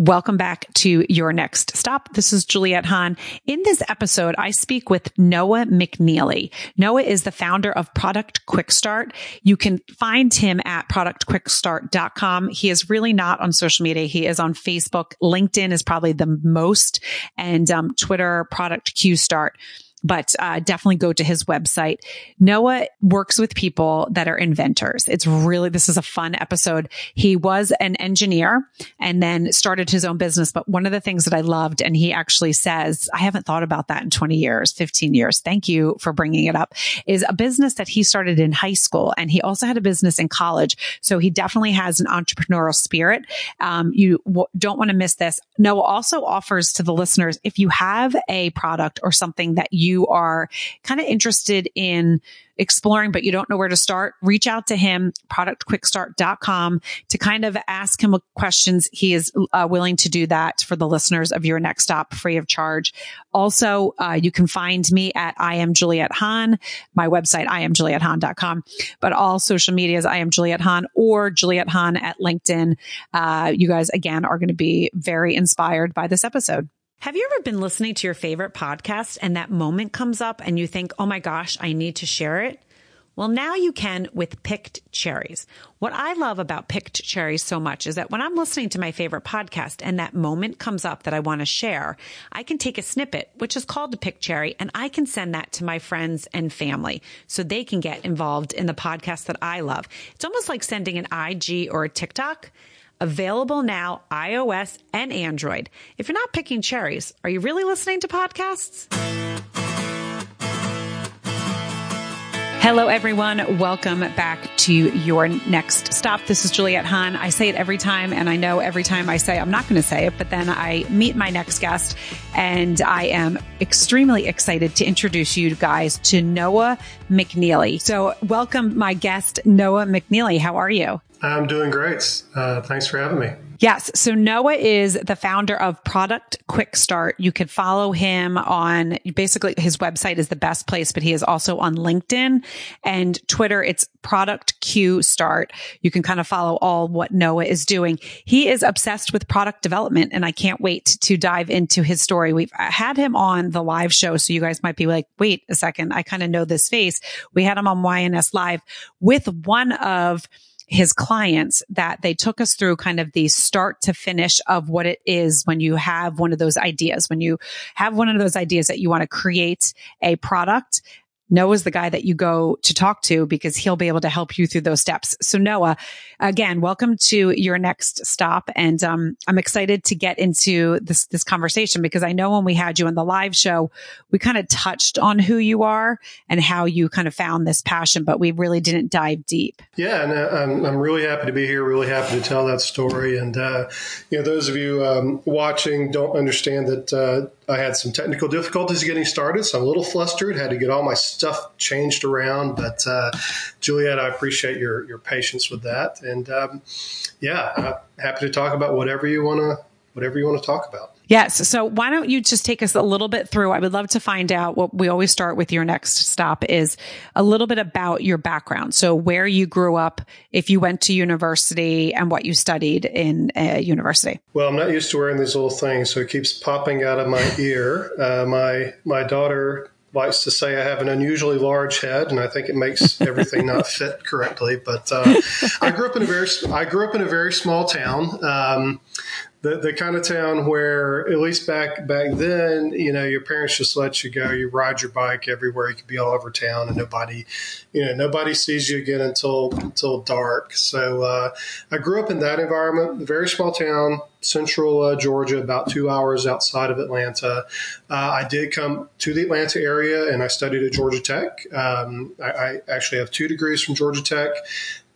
Welcome back to your next stop. This is Juliette Hahn. In this episode, I speak with Noah McNeely. Noah is the founder of Product Quick Start. You can find him at productquickstart.com. He is really not on social media. He is on Facebook. LinkedIn is probably the most and um, Twitter, Product Q Start but uh, definitely go to his website. Noah works with people that are inventors. It's really, this is a fun episode. He was an engineer and then started his own business. But one of the things that I loved, and he actually says, I haven't thought about that in 20 years, 15 years. Thank you for bringing it up is a business that he started in high school. And he also had a business in college. So he definitely has an entrepreneurial spirit. Um, you w- don't want to miss this. Noah also offers to the listeners, if you have a product or something that you you are kind of interested in exploring, but you don't know where to start, reach out to him, productquickstart.com to kind of ask him questions. He is uh, willing to do that for the listeners of your next stop free of charge. Also, uh, you can find me at I am Juliette Hahn, my website, I am JulietteHahn.com, but all social medias, I am Juliette Hahn or Juliette Hahn at LinkedIn. Uh, you guys again are going to be very inspired by this episode. Have you ever been listening to your favorite podcast and that moment comes up and you think, oh my gosh, I need to share it? Well, now you can with Picked Cherries. What I love about Picked Cherries so much is that when I'm listening to my favorite podcast and that moment comes up that I want to share, I can take a snippet, which is called a Picked Cherry, and I can send that to my friends and family so they can get involved in the podcast that I love. It's almost like sending an IG or a TikTok Available now, iOS and Android. If you're not picking cherries, are you really listening to podcasts? Hello, everyone. Welcome back to your next stop. This is Juliette Hahn. I say it every time, and I know every time I say I'm not going to say it, but then I meet my next guest, and I am extremely excited to introduce you guys to Noah McNeely. So, welcome, my guest, Noah McNeely. How are you? I'm doing great. Uh, thanks for having me. Yes. So Noah is the founder of Product Quick Start. You could follow him on basically his website is the best place, but he is also on LinkedIn and Twitter. It's Product Q Start. You can kind of follow all what Noah is doing. He is obsessed with product development and I can't wait to dive into his story. We've had him on the live show. So you guys might be like, wait a second. I kind of know this face. We had him on YNS live with one of his clients that they took us through kind of the start to finish of what it is when you have one of those ideas, when you have one of those ideas that you want to create a product Noah's the guy that you go to talk to because he'll be able to help you through those steps. So Noah, again, welcome to your next stop. And um, I'm excited to get into this, this conversation because I know when we had you on the live show, we kind of touched on who you are and how you kind of found this passion, but we really didn't dive deep. Yeah, and uh, I'm, I'm really happy to be here, really happy to tell that story. And, uh, you know, those of you um, watching don't understand that uh, I had some technical difficulties getting started, so I'm a little flustered. Had to get all my stuff changed around, but uh, Juliette, I appreciate your your patience with that, and um, yeah, I'm happy to talk about whatever you want to whatever you want to talk about. Yes. So why don't you just take us a little bit through? I would love to find out what we always start with your next stop is a little bit about your background. So where you grew up, if you went to university and what you studied in a university. Well, I'm not used to wearing these little things, so it keeps popping out of my ear. Uh, my, my daughter likes to say I have an unusually large head, and I think it makes everything not fit correctly. But uh, I grew up in a very I grew up in a very small town. Um, the, the kind of town where at least back back then you know your parents just let you go. You ride your bike everywhere. You could be all over town and nobody you know nobody sees you again until until dark. So uh, i grew up in that environment a very small town central uh, georgia about two hours outside of atlanta. Uh, i did come to the atlanta area and i studied at georgia tech. Um, I, I actually have two degrees from georgia tech.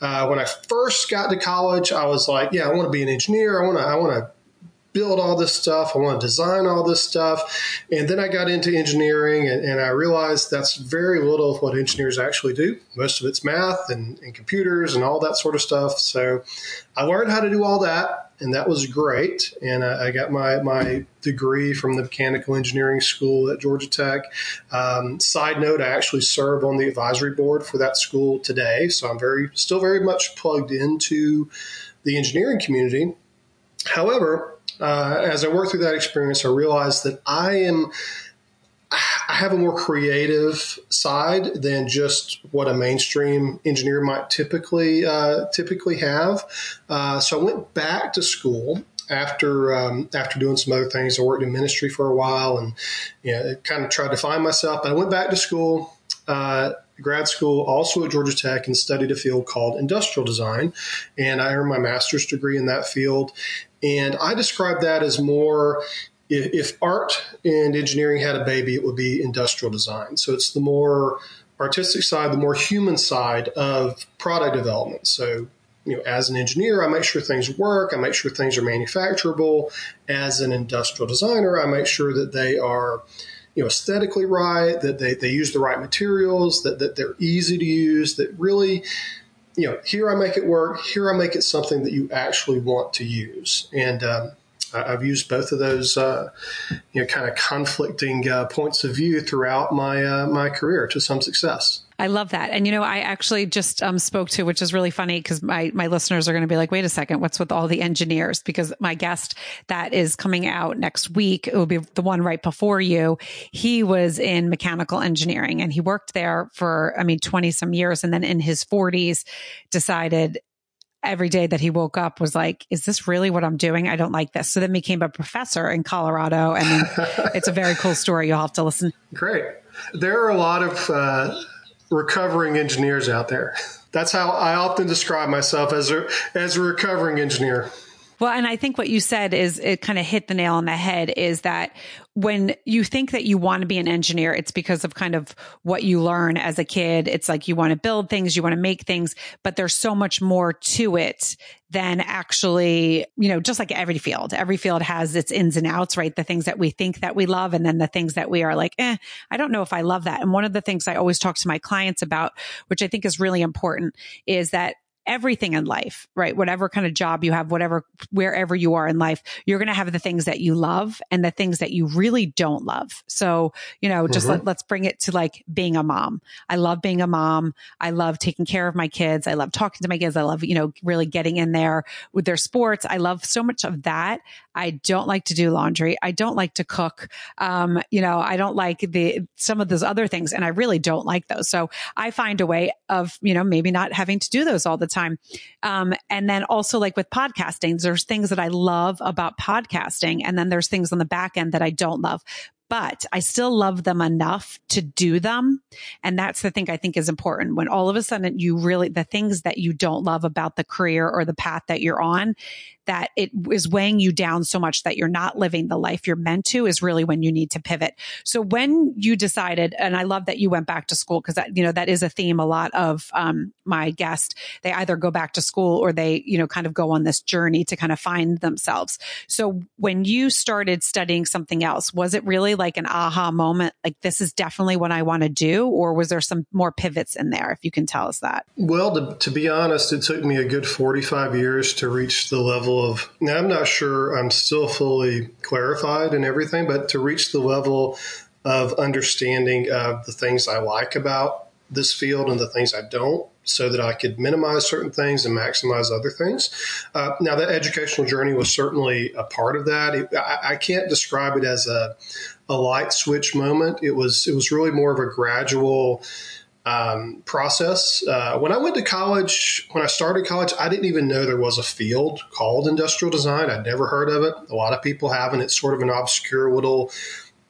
Uh, when I first got to college, I was like, yeah, I want to be an engineer. I want to, I want to build all this stuff. I want to design all this stuff. And then I got into engineering and, and, I realized that's very little of what engineers actually do. Most of it's math and, and, computers and all that sort of stuff. So I learned how to do all that and that was great. And I, I got my, my degree from the mechanical engineering school at Georgia Tech. Um, side note, I actually serve on the advisory board for that school today. So I'm very, still very much plugged into the engineering community. However, uh, as I worked through that experience, I realized that I am. I have a more creative side than just what a mainstream engineer might typically uh, typically have. Uh, so I went back to school after um, after doing some other things. I worked in ministry for a while and you know, kind of tried to find myself. But I went back to school. Uh, grad school, also at Georgia Tech, and studied a field called industrial design. And I earned my master's degree in that field. And I describe that as more if, art and engineering had a baby, it would be industrial design. So it's the more artistic side, the more human side of product development. So, you know, as an engineer, I make sure things work. I make sure things are manufacturable. As an industrial designer, I make sure that they are, you know, aesthetically right, that they, they use the right materials, that, that they're easy to use, that really, you know, here I make it work, here I make it something that you actually want to use. And, um, I've used both of those, uh, you know, kind of conflicting uh, points of view throughout my uh, my career to some success. I love that. And you know, I actually just um, spoke to, which is really funny because my my listeners are going to be like, wait a second, what's with all the engineers? Because my guest that is coming out next week, it will be the one right before you. He was in mechanical engineering and he worked there for, I mean, 20 some years. And then in his 40s decided every day that he woke up was like, is this really what I'm doing? I don't like this. So then became a professor in Colorado. And it's a very cool story. You'll have to listen. Great. There are a lot of uh, recovering engineers out there. That's how I often describe myself as a, as a recovering engineer. Well, and I think what you said is it kind of hit the nail on the head is that when you think that you want to be an engineer, it's because of kind of what you learn as a kid. It's like you want to build things, you want to make things, but there's so much more to it than actually, you know, just like every field. Every field has its ins and outs, right? The things that we think that we love and then the things that we are like, eh, I don't know if I love that. And one of the things I always talk to my clients about, which I think is really important, is that everything in life, right? Whatever kind of job you have, whatever, wherever you are in life, you're going to have the things that you love and the things that you really don't love. So, you know, just mm-hmm. let, let's bring it to like being a mom. I love being a mom. I love taking care of my kids. I love talking to my kids. I love, you know, really getting in there with their sports. I love so much of that. I don't like to do laundry. I don't like to cook. Um, you know, I don't like the, some of those other things and I really don't like those. So I find a way of, you know, maybe not having to do those all the time. Um, and then also like with podcasting, there's things that I love about podcasting. And then there's things on the back end that I don't love but I still love them enough to do them. And that's the thing I think is important when all of a sudden you really, the things that you don't love about the career or the path that you're on, that it is weighing you down so much that you're not living the life you're meant to is really when you need to pivot. So when you decided, and I love that you went back to school because you know, that is a theme a lot of, um, my guests. They either go back to school or they, you know, kind of go on this journey to kind of find themselves. So when you started studying something else, was it really like an aha moment? Like this is definitely what I want to do? Or was there some more pivots in there? If you can tell us that. Well, to, to be honest, it took me a good 45 years to reach the level level of now I'm not sure I'm still fully clarified and everything, but to reach the level of understanding of the things I like about this field and the things I don't so that I could minimize certain things and maximize other things. Uh, now, the educational journey was certainly a part of that. It, I, I, can't describe it as a, a light switch moment. It was it was really more of a gradual um, process. Uh, when I went to college, when I started college, I didn't even know there was a field called industrial design. I'd never heard of it. A lot of people haven't. It's sort of an obscure little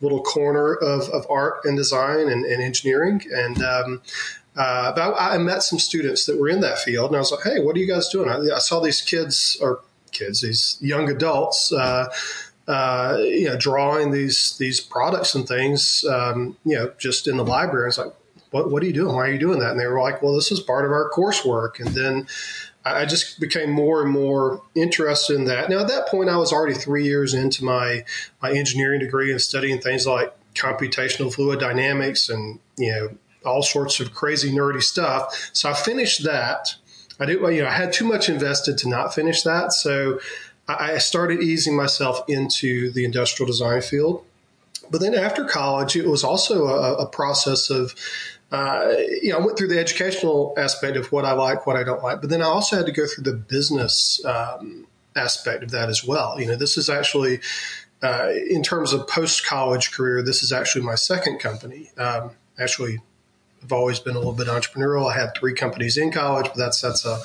little corner of, of art and design and, and engineering. And um, uh, but I, I, met some students that were in that field, and I was like, "Hey, what are you guys doing?" I, I saw these kids or kids, these young adults. Uh, uh, you know, drawing these these products and things, um, you know, just in the library. It's like, what, what are you doing? Why are you doing that? And they were like, well, this is part of our coursework. And then I just became more and more interested in that. Now, at that point, I was already three years into my, my engineering degree and studying things like computational fluid dynamics and, you know, all sorts of crazy nerdy stuff. So I finished that. I did, you know, I had too much invested to not finish that. So I started easing myself into the industrial design field. But then after college, it was also a, a process of uh, you know, I went through the educational aspect of what I like, what I don't like, but then I also had to go through the business um, aspect of that as well. You know, this is actually, uh, in terms of post college career, this is actually my second company. Um, actually, I've always been a little bit entrepreneurial. I had three companies in college, but that's that's a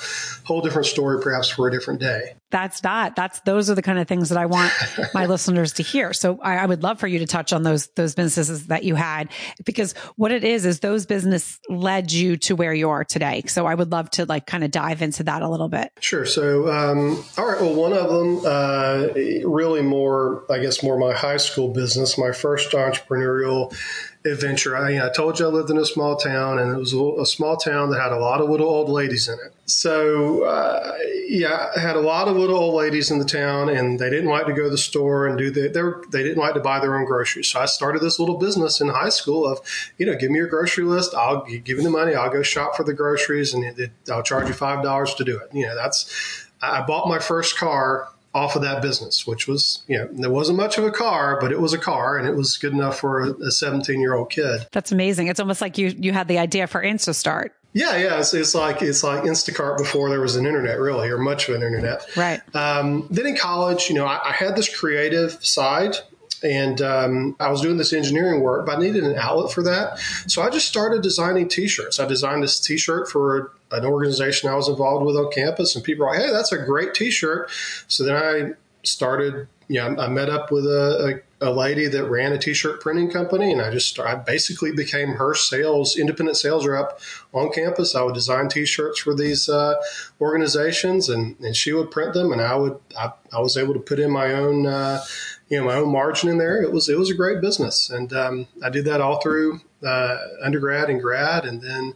whole different story, perhaps for a different day that's that. That's those are the kind of things that I want my listeners to hear. So I, I, would love for you to touch on those those businesses that you had because what it is is those business led you to where you are today. So I would love to like kind of dive into that a little bit. Sure. So um, all right. Well, one of them uh, really more, I guess, more my high school business. My first entrepreneurial adventure. I, I, told you I lived in a small town, and it was a, a, small town that had a lot of little old ladies in it. So, uh, yeah, I had a lot of little old ladies in the town, and they didn't like to go to the store and do the, they, were, they didn't like to buy their own groceries. So I started this little business in high school of, you know, give me your grocery list. I'll give you the money. I'll go shop for the groceries, and I'll charge you five dollars to do it. You know, that's I bought my first car off of that business, which was, you know, there wasn't much of a car, but it was a car and it was good enough for a 17 year old kid. That's amazing. It's almost like you, you had the idea for Instacart. Yeah, yeah, it's, it's, like it's like Instacart before there was an internet, really, or much of an internet. Right. Um, then in college, you know, I, I had this creative side, and um, I was doing this engineering work, but I needed an outlet for that, so I just started designing T-shirts. I designed this T-shirt for an organization I was involved with on campus, and people were like, "Hey, that's a great T-shirt." So then I started. You know, I met up with a, a, a lady that ran a T-shirt printing company, and I just I basically became her sales independent sales rep on campus. I would design T-shirts for these uh, organizations, and, and she would print them, and I would I, I was able to put in my own. Uh, you know, my own margin in there. It was it was a great business, and um, I did that all through uh, undergrad and grad, and then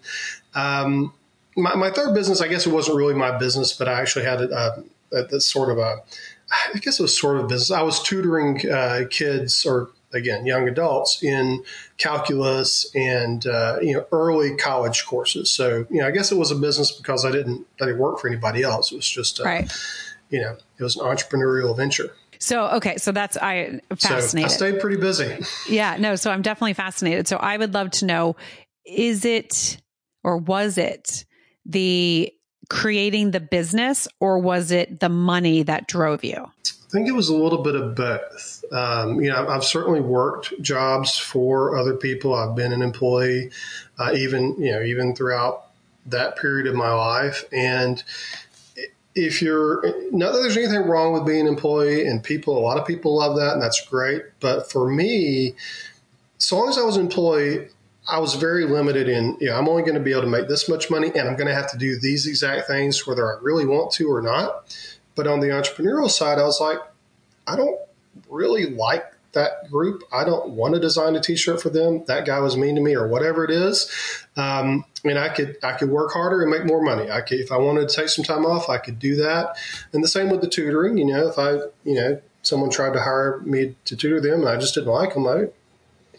um, my, my, third business, I guess it wasn't really my business, but I actually had a, a, a sort of a, I guess it was sort of a business. I was tutoring uh, kids or again young adults in calculus and uh, you know early college courses. So you know, I guess it was a business because I didn't I didn't work for anybody else. It was just a, right. You know, it was an entrepreneurial venture. So okay, so that's I fascinated. So I stayed pretty busy. Yeah, no, so I'm definitely fascinated. So I would love to know: is it or was it the creating the business or was it the money that drove you? I think it was a little bit of both. Um, you know, I've certainly worked jobs for other people. I've been an employee, uh, even you know, even throughout that period of my life. And if you're not that there's anything wrong with being an employee, and people, a lot of people love that, and that's great. But for me, so long as I was an employee, I was very limited in, you know, I'm only going to be able to make this much money and I'm going to have to do these exact things whether I really want to or not. But on the entrepreneurial side, I was like, I don't really like that group. I don't want to design a t-shirt for them. That guy was mean to me or whatever it is. Um, I mean, I could, I could work harder and make more money. I could, if I wanted to take some time off, I could do that. And the same with the tutoring, you know, if I, you know, someone tried to hire me to tutor them and I just didn't like them, I,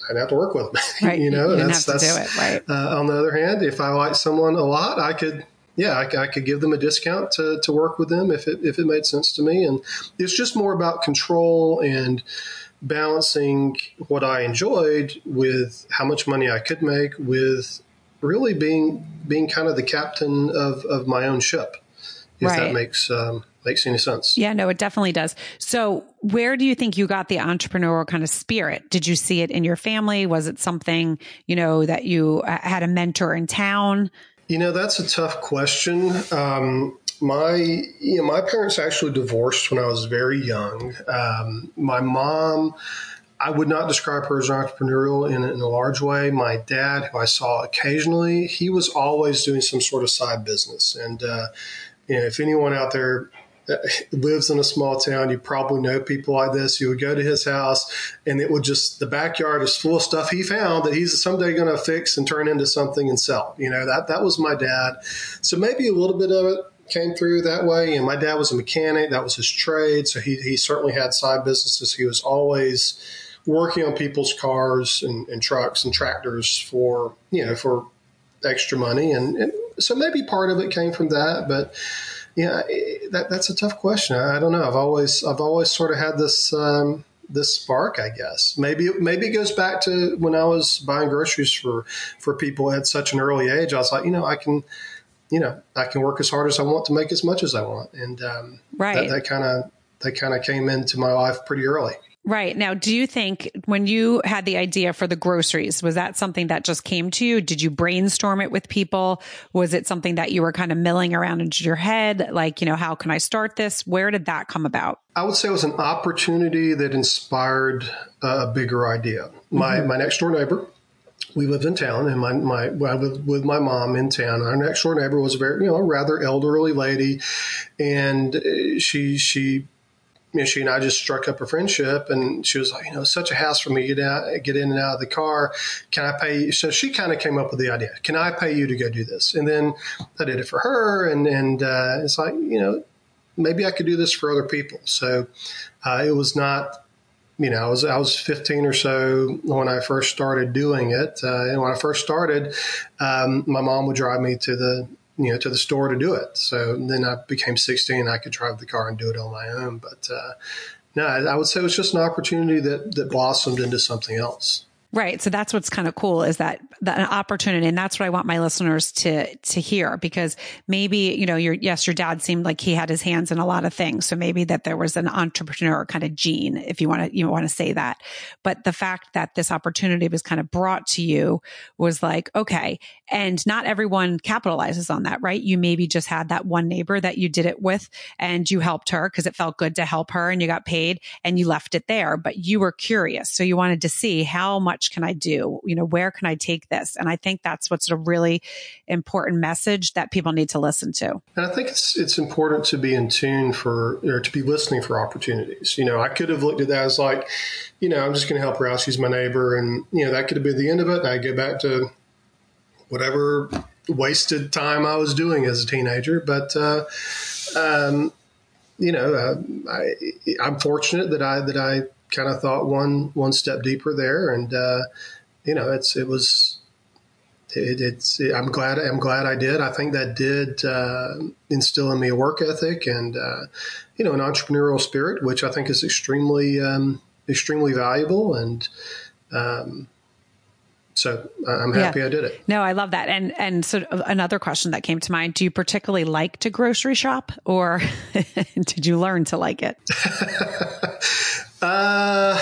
I'd have to work with them. Right. you know, you that's, that's, it, right. Uh, on the other hand, if I like someone a lot, I could, yeah, I, I, could give them a discount to, to work with them if it, if it made sense to me. And it's just more about control and balancing what I enjoyed with how much money I could make with really being, being kind of the captain of, of my own ship, if right. that makes, um, makes any sense. Yeah, no, it definitely does. So, where do you think you got the entrepreneurial kind of spirit? Did you see it in your family? Was it something, you know, that you uh, had a mentor in town? You know, that's a tough question. Um, my you know, my parents actually divorced when I was very young. Um, my mom, I would not describe her as entrepreneurial in, in, a large way. My dad, who I saw occasionally, he was always doing some sort of side business. And uh, you know, if anyone out there lives in a small town, you probably know people like this. You would go to his house, and it would just the backyard is full of stuff he found that he's someday going to fix and turn into something and sell. You know that that was my dad. So maybe a little bit of it came through that way. And my dad was a mechanic; that was his trade. So he he certainly had side businesses. He was always working on people's cars and, and trucks and tractors for you know for extra money, and, and so maybe part of it came from that, but yeah, that, that's a tough question. I, I, don't know. I've always I've always sort of had this um, this spark. I guess maybe maybe it goes back to when I was buying groceries for for people at such an early age. I was like, you know, I can you know, I can work as hard as I want to make as much as I want. And um, right. that kind of that kind of came into my life pretty early. Right. Now, do you think when you had the idea for the groceries, was that something that just came to you? Did you brainstorm it with people? Was it something that you were kind of milling around into your head? Like, you know, how can I start this? Where did that come about? I would say it was an opportunity that inspired a bigger idea. My, mm-hmm. my next door neighbor, we lived in town, and my my I lived with my mom in town. Our next door neighbor was a very you know rather elderly lady, and she she you know, she and I just struck up a friendship, and she was like, you know, such a hassle for me to get out, get in and out of the car. Can I pay? You? So she kind of came up with the idea. Can I pay you to go do this? And then I did it for her, and and uh, it's like, you know, maybe I could do this for other people. So uh, it was not. You know, I was I was 15 or so when I first started doing it, uh, and when I first started, um, my mom would drive me to the you know to the store to do it. So then I became 16. I could drive the car and do it on my own. But uh, no, I would say it was just an opportunity that that blossomed into something else. Right. So that's what's kind of cool is that that opportunity. And that's what I want my listeners to, to hear because maybe, you know, your, yes, your dad seemed like he had his hands in a lot of things. So maybe that there was an entrepreneur kind of gene, if you want to, you want to say that. But the fact that this opportunity was kind of brought to you was like, okay. And not everyone capitalizes on that, right? You maybe just had that one neighbor that you did it with and you helped her because it felt good to help her and you got paid and you left it there, but you were curious. So you wanted to see how much can I do? You know, where can I take this? And I think that's what's a really important message that people need to listen to. And I think it's it's important to be in tune for or to be listening for opportunities. You know, I could have looked at that as like, you know, I'm just going to help her out. She's my neighbor, and you know that could have been the end of it. And I go back to whatever wasted time I was doing as a teenager. But uh, um, you know, uh, I, I'm fortunate that I that I kind of thought one one step deeper there, and uh, you know, it's it was. It, it's. It, I'm glad. I'm glad I did. I think that did uh, instill in me a work ethic and uh, you know an entrepreneurial spirit, which I think is extremely um, extremely valuable. And um, so I'm happy yeah. I did it. No, I love that. And and so another question that came to mind: Do you particularly like to grocery shop, or did you learn to like it? Uh,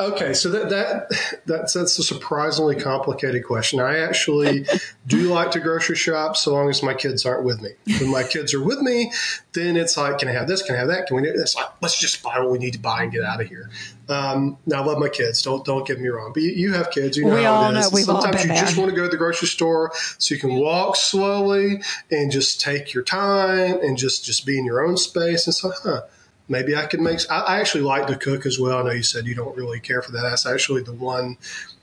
okay, so that that that's that's a surprisingly complicated question. I actually do like to grocery shop so long as my kids aren't with me. When my kids are with me, then it's like, can I have this? Can I have that? Can we do this? Like, let's just buy what we need to buy and get out of here. Um, now, I love my kids. Don't don't get me wrong, but you, you have kids. You know we how it is. Know, Sometimes you there. just want to go to the grocery store so you can walk slowly and just take your time and just just be in your own space. And so, huh maybe I could make. I, I actually like to cook as well. I know you said you don't really care for that. That's actually the one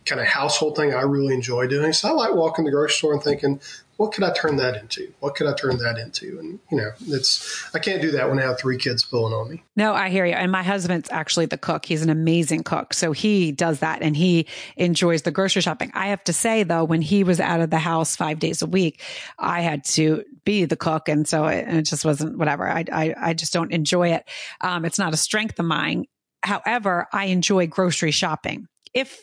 kind of household thing I really enjoy doing. So I like walking to the grocery store and thinking, what could I turn that into? What could I turn that into? And you know, it's I can't do that when I have three kids pulling on me. No, I hear you. And my husband's actually the cook. He's an amazing cook, so he does that and he enjoys the grocery shopping. I have to say though, when he was out of the house five days a week, I had to be the cook, and so it, it just wasn't whatever. I, I I just don't enjoy it. Um, it's not a strength of mine. However, I enjoy grocery shopping. If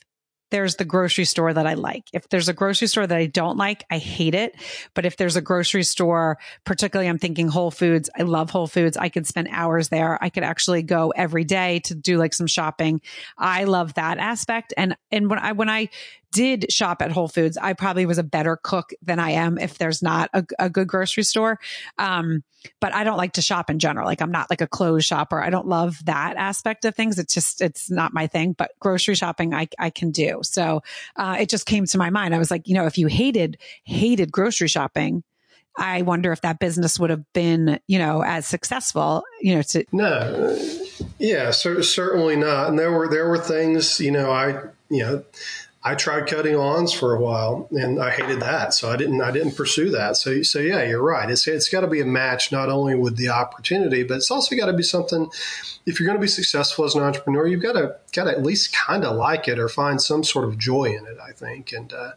there's the grocery store that I like. If there's a grocery store that I don't like, I hate it. But if there's a grocery store, particularly I'm thinking Whole Foods, I love Whole Foods. I could spend hours there. I could actually go every day to do like some shopping. I love that aspect. And, and when I, when I did shop at Whole Foods, I probably was a better cook than I am if there's not a, a good grocery store. Um, but I don't like to shop in general. Like I'm not like a clothes shopper. I don't love that aspect of things. It's just, it's not my thing, but grocery shopping I, I can do. So, uh, it just came to my mind. I was like, you know, if you hated, hated grocery shopping, I wonder if that business would have been, you know, as successful, you know, to no, yeah, so, certainly not. And there were there were things, you know, I, you know, I tried cutting lawns for a while and I hated that. So I didn't, I didn't pursue that. So, so yeah, you're right. It's, it's got to be a match, not only with the opportunity, but it's also got to be something, if you're going to be successful as an entrepreneur, you've got to, got to at least kind of like it or find some sort of joy in it, I think. And, uh,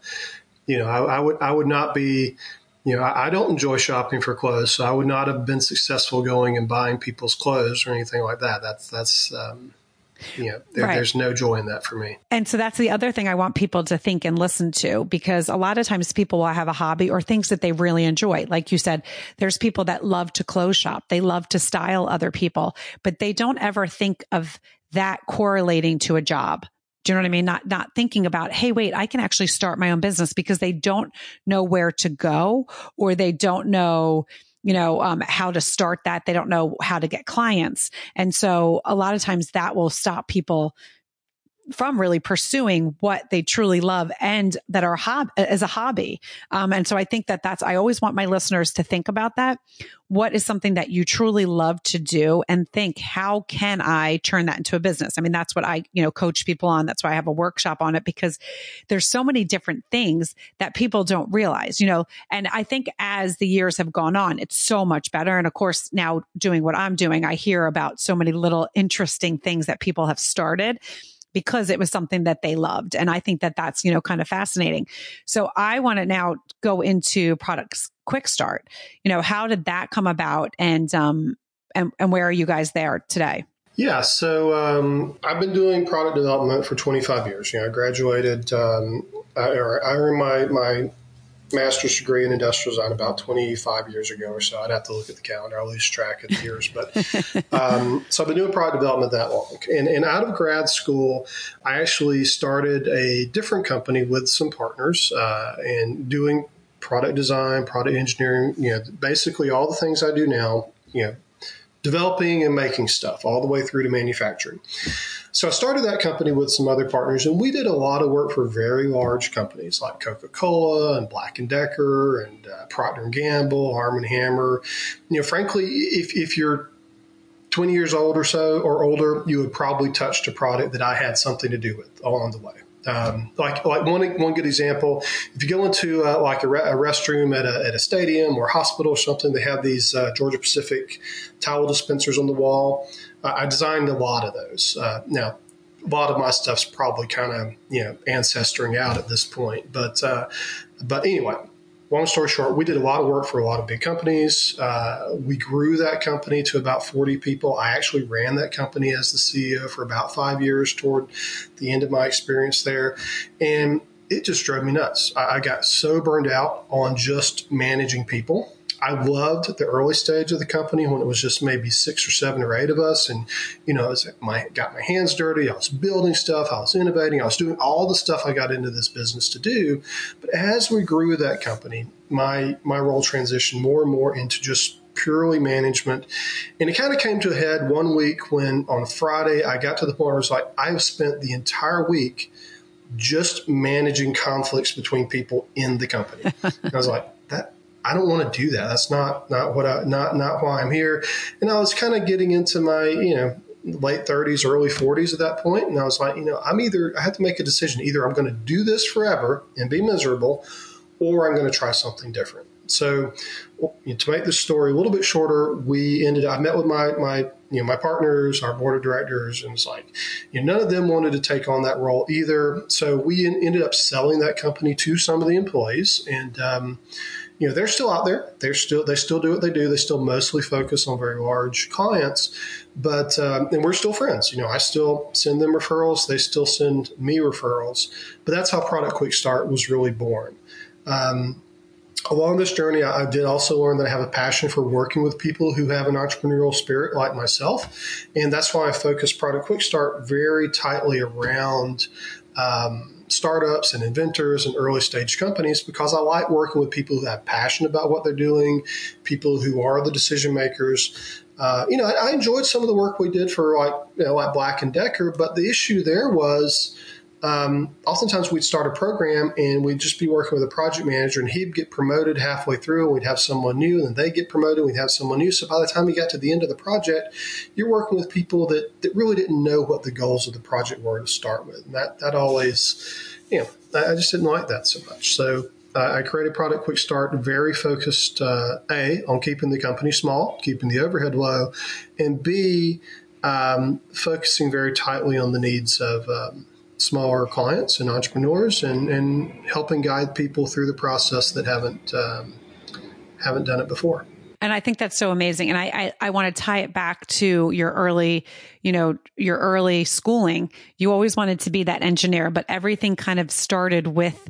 you know, I, I, would, I would not be, you know, I, don't enjoy shopping for clothes, so I would not have been successful going and buying people's clothes or anything like that. That's, that's, um, know, there, right. there's no joy in that for me. And so that's the other thing I want people to think and listen to because a lot of times people will have a hobby or things that they really enjoy. Like you said, there's people that love to clothes shop. They love to style other people, but they don't ever think of that correlating to a job. Do you know what I mean? Not, not thinking about, Hey, wait, I can actually start my own business because they don't know where to go or they don't know, you know, um, how to start that. They don't know how to get clients. And so a lot of times that will stop people from really pursuing what they truly love and that are hob- as a hobby. Um, and so I think that that's, I always want my listeners to think about that. What is something that you truly love to do and think, how can I turn that into a business? I mean, that's what I, you know, coach people on. That's why I have a workshop on it because there's so many different things that people don't realize, you know, and I think as the years have gone on, it's so much better. And of course, now doing what I'm doing, I hear about so many little interesting things that people have started because it was something that they loved. And I think that that's, you know, kind of fascinating. So I want to now go into products quick start. You know, how did that come about and, um, and, and where are you guys there today? Yeah, so um, I've been doing product development for 25 years. You know, I graduated, um, I, I earned my, my master's degree in industrial design about 25 years ago or so. I'd have to look at the calendar. I lose track of the years. But um, so I've been doing product development that long. And, and, out of grad school, I actually started a different company with some partners uh, and doing product design, product engineering, you know, basically all the things I do now, you know, developing and making stuff all the way through to manufacturing. So I started that company with some other partners, and we did a lot of work for very large companies like Coca-Cola and Black and Decker and uh, Procter and Gamble, Arm and Hammer. You know, frankly, if if you're 20 years old or so or older, you would probably touched a product that I had something to do with along the way. Um, like like one one good example, if you go into uh, like a, re- a, restroom at a, at a stadium or hospital or something, they have these uh, Georgia Pacific towel dispensers on the wall. Uh, I designed a lot of those. Uh, now, a lot of my stuff's probably kind of you know ancestoring out at this point, but uh, but anyway, long story short, we did a lot of work for a lot of big companies. Uh, we grew that company to about 40 people. I actually ran that company as the CEO for about five years toward the end of my experience there. And it just drove me nuts. I, I got so burned out on just managing people I loved the early stage of the company when it was just maybe six or seven or eight of us, and you know, I was, my got my hands dirty. I was building stuff. I was innovating. I was doing all the stuff I got into this business to do. But as we grew that company, my my role transitioned more and more into just purely management. And it kind of came to a head one week when on Friday I got to the point where I was like, I've spent the entire week just managing conflicts between people in the company. I was like, that I don't want to do that. That's not not what I not not why I'm here. And I was kind of getting into my you know late 30s, early 40s at that point, and I was like, you know, I'm either I have to make a decision. Either I'm going to do this forever and be miserable, or I'm going to try something different. So, to make this story a little bit shorter, we ended. I met with my my you know my partners, our board of directors, and it's like, you know, none of them wanted to take on that role either. So we ended up selling that company to some of the employees, and um, you know they're still out there. They're still they still do what they do. They still mostly focus on very large clients, but um, and we're still friends. You know, I still send them referrals. They still send me referrals. But that's how Product Quick Start was really born. Um, along this journey, I, did also learn that I have a passion for working with people who have an entrepreneurial spirit like myself, and that's why I focus Product Quick Start very tightly around. Um, startups and inventors and early stage companies because I like working with people who have passion about what they're doing, people who are the decision makers. Uh, you know, I, I, enjoyed some of the work we did for like you know, like Black and Decker, but the issue there was um, oftentimes we'd start a program and we'd just be working with a project manager and he'd get promoted halfway through and we'd have someone new and then they get promoted we'd have someone new. So by the time you got to the end of the project you're working with people that, that really didn't know what the goals of the project were to start with. And that, that always you know i just didn't like that so much. So uh, I created Product Quick Start very focused, uh, A, on keeping the company small, keeping the overhead low, and B, um, focusing very tightly on the needs of um, smaller clients and entrepreneurs and, and helping guide people through the process that haven't um, haven't done it before. And I think that's so amazing. And I, I, I want to tie it back to your early, you know, your early schooling. You always wanted to be that engineer, but everything kind of started with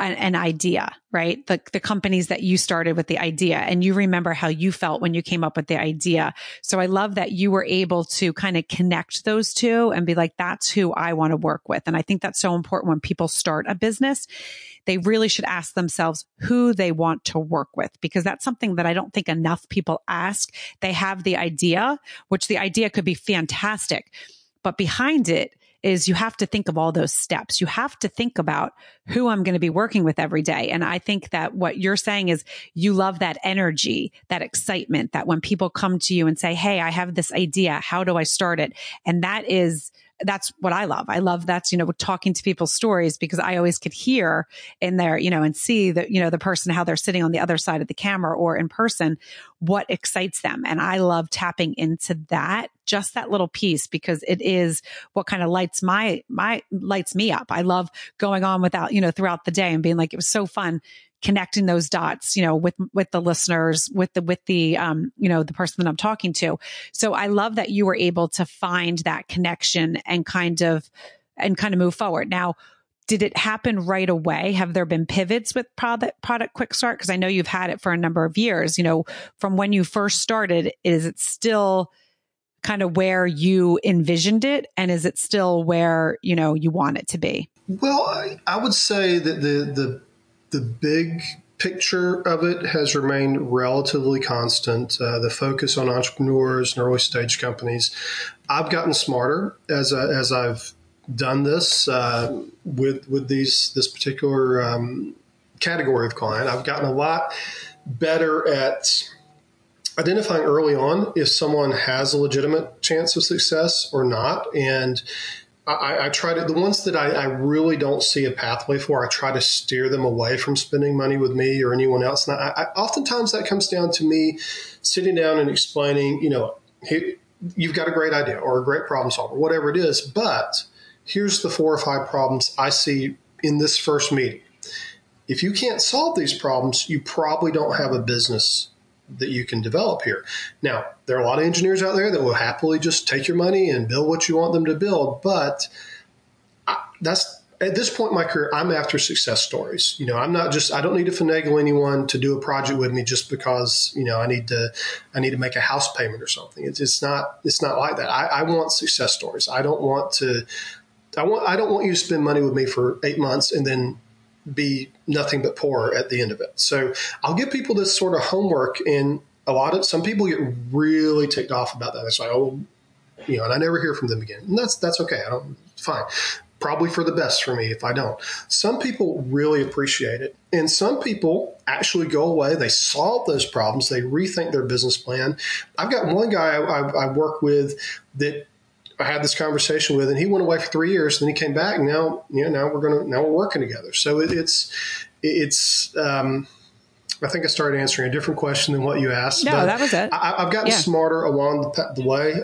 an, an, idea, right? The, the companies that you started with the idea and you remember how you felt when you came up with the idea. So I love that you were able to kind of connect those two and be like, that's who I want to work with. And I think that's so important when people start a business. They really should ask themselves who they want to work with because that's something that I don't think enough people ask. They have the idea, which the idea could be fantastic, but behind it, is you have to think of all those steps. You have to think about who I'm going to be working with every day. And I think that what you're saying is you love that energy, that excitement that when people come to you and say, Hey, I have this idea. How do I start it? And that is that's what I love. I love that's, you know, talking to people's stories because I always could hear in there, you know, and see that, you know, the person, how they're sitting on the other side of the camera or in person, what excites them. And I love tapping into that, just that little piece because it is what kind of lights my, my lights me up. I love going on without, you know, throughout the day and being like, it was so fun connecting those dots, you know, with, with the listeners, with the, with the, um, you know, the person that I'm talking to. So I love that you were able to find that connection and kind of, and kind of move forward. Now, did it happen right away? Have there been pivots with product, product quick start? Cause I know you've had it for a number of years, you know, from when you first started, is it still, kind of where you envisioned it and is it still where you know you want it to be well i, I would say that the the the big picture of it has remained relatively constant. Uh, the focus on entrepreneurs and early stage companies. I've gotten smarter as I, as I've done this uh, with with these this particular um, category of client. I've gotten a lot better at identifying early on if someone has a legitimate chance of success or not, and I, I, try to the ones that I, I, really don't see a pathway for. I try to steer them away from spending money with me or anyone else. And I, oftentimes that comes down to me sitting down and explaining. You know, you've got a great idea or a great problem solver, whatever it is, but here's the four or five problems I see in this first meeting. If you can't solve these problems, you probably don't have a business that you can develop here. Now, there are a lot of engineers out there that will happily just take your money and build what you want them to build, but I, that's at this point in my career, I'm after success stories. You know, I'm not just I don't need to finagle anyone to do a project with me just because you know I need to I need to make a house payment or something. It's, it's not it's not like that. I, I want success stories. I don't want to I want I don't want you to spend money with me for eight months and then be nothing but poor at the end of it. So I'll give people this sort of homework, and a lot of some people get really ticked off about that. It's like, oh, you know, and I never hear from them again, and that's that's okay. I don't fine. Probably for the best for me if I don't. Some people really appreciate it. And some people actually go away, they solve those problems, they rethink their business plan. I've got one guy I, I work with that I had this conversation with, and he went away for three years. And then he came back. And now, you know, now we're gonna now we're working together. So it, it's it's. Um, I think I started answering a different question than what you asked. No, that was it. I, have gotten yeah. smarter along the, the, way.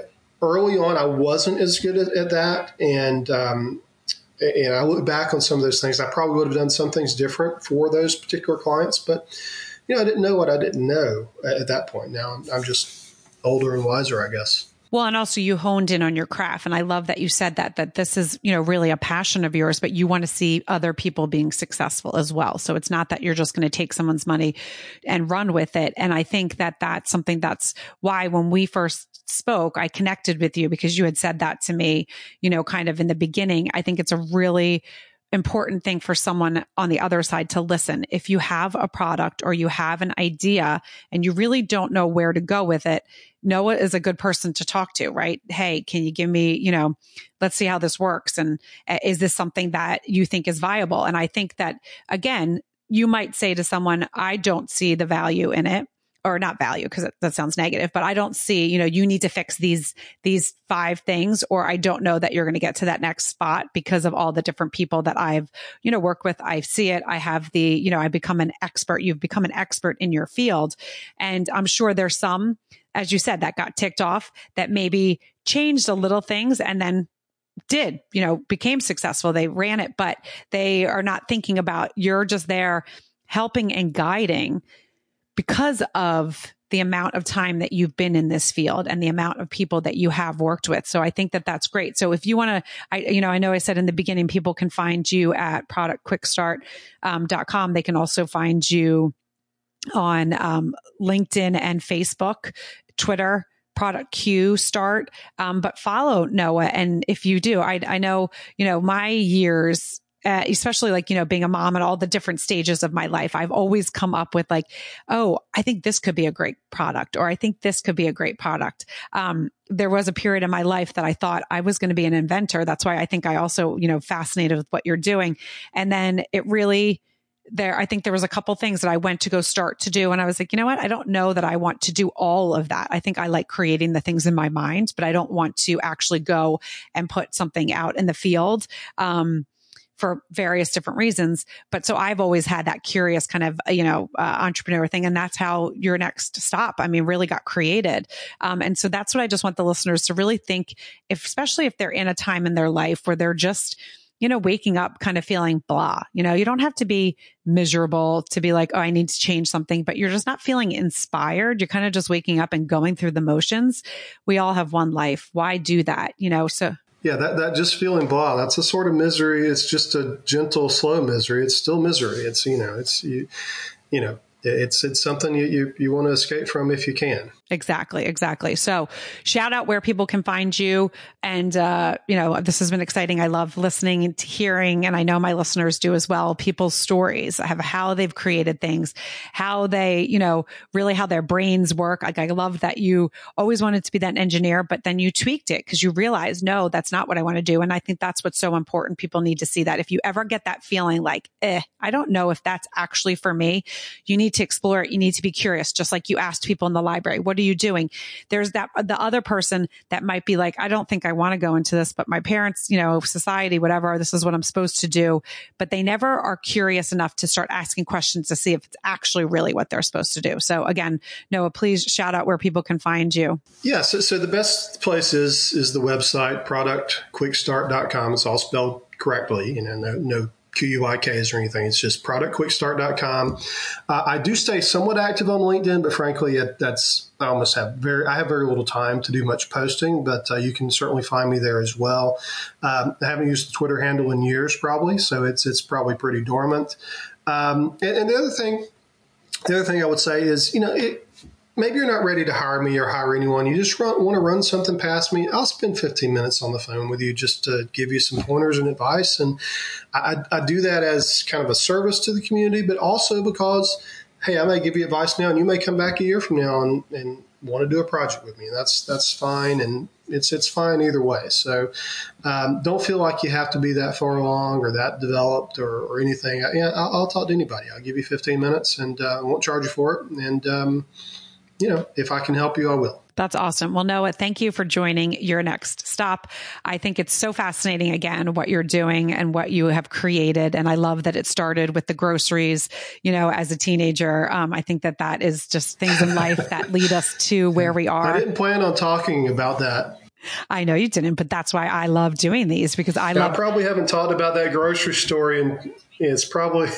Early on, I wasn't as good at, at that, and um, and I look back on some of those things. I probably would have done some things different for those particular clients, but you know, I didn't know what I didn't know at, that point. Now I'm, I'm just older and wiser, I guess. Well, and also you honed in on your craft. And I love that you said that, that this is, you know, really a passion of yours, but you want to see other people being successful as well. So it's not that you're just going to take someone's money and run with it. And I think that that's something that's why when we first spoke, I connected with you because you had said that to me, you know, kind of in the beginning. I think it's a really, important thing for someone on the other side to listen. If you have a product or you have an idea and you really don't know where to go with it, Noah is a good person to talk to, right? Hey, can you give me, you know, let's see how this works. And uh, is this something that you think is viable? And I think that again, you might say to someone, I don't see the value in it or not value because that sounds negative, but I don't see, you know, you need to fix these, these five things, or I don't know that you're going to get to that next spot because of all the different people that I've, you know, worked with. I see it. I have the, you know, I become an expert. You've become an expert in your field. And I'm sure there's some, as you said, that got ticked off that maybe changed a little things and then did, you know, became successful. They ran it, but they are not thinking about you're just there helping and guiding because of the amount of time that you've been in this field and the amount of people that you have worked with. So I think that that's great. So if you want to, I, you know, I know I said in the beginning, people can find you at productquickstart.com. Um, they can also find you on um, LinkedIn and Facebook, Twitter product Q start. Um, but follow Noah. And if you do, I, I know, you know, my years especially like, you know, being a mom at all the different stages of my life, I've always come up with like, oh, I think this could be a great product, or I think this could be a great product. Um, there was a period in my life that I thought I was going to be an inventor. That's why I think I also, you know, fascinated with what you're doing. And then it really, there, I think there was a couple things that I went to go start to do. And I was like, you know what? I don't know that I want to do all of that. I think I like creating the things in my mind, but I don't want to actually go and put something out in the field. Um, for various different reasons. But so I've always had that curious kind of, you know, uh, entrepreneur thing. And that's how your next stop, I mean, really got created. Um, and so that's what I just want the listeners to really think, if, especially if they're in a time in their life where they're just, you know, waking up kind of feeling blah. You know, you don't have to be miserable to be like, oh, I need to change something, but you're just not feeling inspired. You're kind of just waking up and going through the motions. We all have one life. Why do that? You know, so. Yeah, that, that just feeling blah, that's a sort of misery. It's just a gentle, slow misery. It's still misery. It's, you know, it's, you, you know, it's, it's something you, you, you want to escape from if you can. Exactly, exactly. So shout out where people can find you. And, uh, you know, this has been exciting. I love listening and hearing, and I know my listeners do as well, people's stories of how they've created things, how they, you know, really how their brains work. Like I love that you always wanted to be that engineer, but then you tweaked it because you realized, no, that's not what I want to do. And I think that's what's so important. People need to see that. If you ever get that feeling like, eh, I don't know if that's actually for me, you need to explore it. You need to be curious, just like you asked people in the library. What what are you doing? There's that, the other person that might be like, I don't think I want to go into this, but my parents, you know, society, whatever, this is what I'm supposed to do. But they never are curious enough to start asking questions to see if it's actually really what they're supposed to do. So again, Noah, please shout out where people can find you. Yeah. So, so the best place is, is the website productquickstart.com. It's all spelled correctly, you know, no, no QUIKs or anything. It's just productquickstart.com. Uh, I do stay somewhat active on LinkedIn, but frankly, it, that's I almost have very I have very little time to do much posting. But uh, you can certainly find me there as well. Um, I haven't used the Twitter handle in years, probably, so it's it's probably pretty dormant. Um, and, and, the other thing, the other thing I would say is, you know, it, maybe you're not ready to hire me or hire anyone. You just run, want to run something past me. I'll spend 15 minutes on the phone with you just to give you some pointers and advice. And I, I do that as kind of a service to the community, but also because, hey, I may give you advice now and you may come back a year from now and, and want to do a project with me. And that's, that's fine. And it's, it's fine either way. So um, don't feel like you have to be that far along or that developed or, or anything. I, I'll, I'll, talk to anybody. I'll give you 15 minutes and uh, I won't charge you for it. And, um, you know, if I can help you, I will. That's awesome. Well, Noah, thank you for joining your next stop. I think it's so fascinating again what you're doing and what you have created. And I love that it started with the groceries, you know, as a teenager. Um, I think that that is just things in life that lead us to where we are. I didn't plan on talking about that. I know you didn't, but that's why I love doing these because I love. I probably haven't talked about that grocery story, and it's probably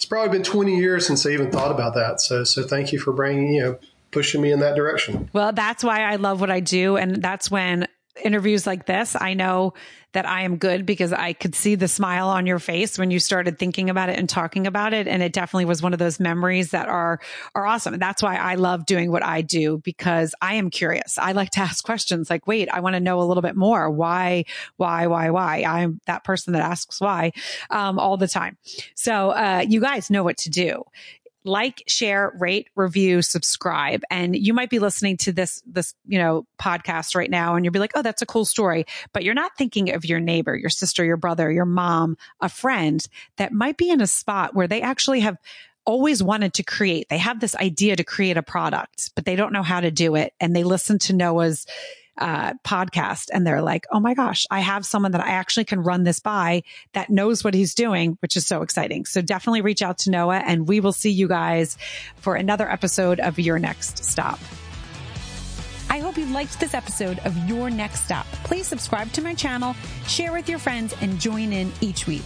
it's probably been 20 years since I even thought about that. So, so thank you for bringing, you know, pushing me in that direction. Well, that's why I love what I do. And that's when interviews like this, I know that I am good because I could see the smile on your face when you started thinking about it and talking about it. And it definitely was one of those memories that are, are awesome. That's why I love doing what I do because I am curious. I like to ask questions like, wait, I want to know a little bit more. Why, why, why, why? I'm that person that asks why, um, all the time. So, uh, you guys know what to do like, share, rate, review, subscribe. And you might be listening to this, this, you know, podcast right now and you'll be like, Oh, that's a cool story. But you're not thinking of your neighbor, your sister, your brother, your mom, a friend that might be in a spot where they actually have always wanted to create. They have this idea to create a product, but they don't know how to do it. And they listen to Noah's uh, podcast and they're like, oh my gosh, I have someone that I actually can run this by that knows what he's doing, which is so exciting. So definitely reach out to Noah and we will see you guys for another episode of Your Next Stop. I hope you liked this episode of Your Next Stop. Please subscribe to my channel, share with your friends, and join in each week.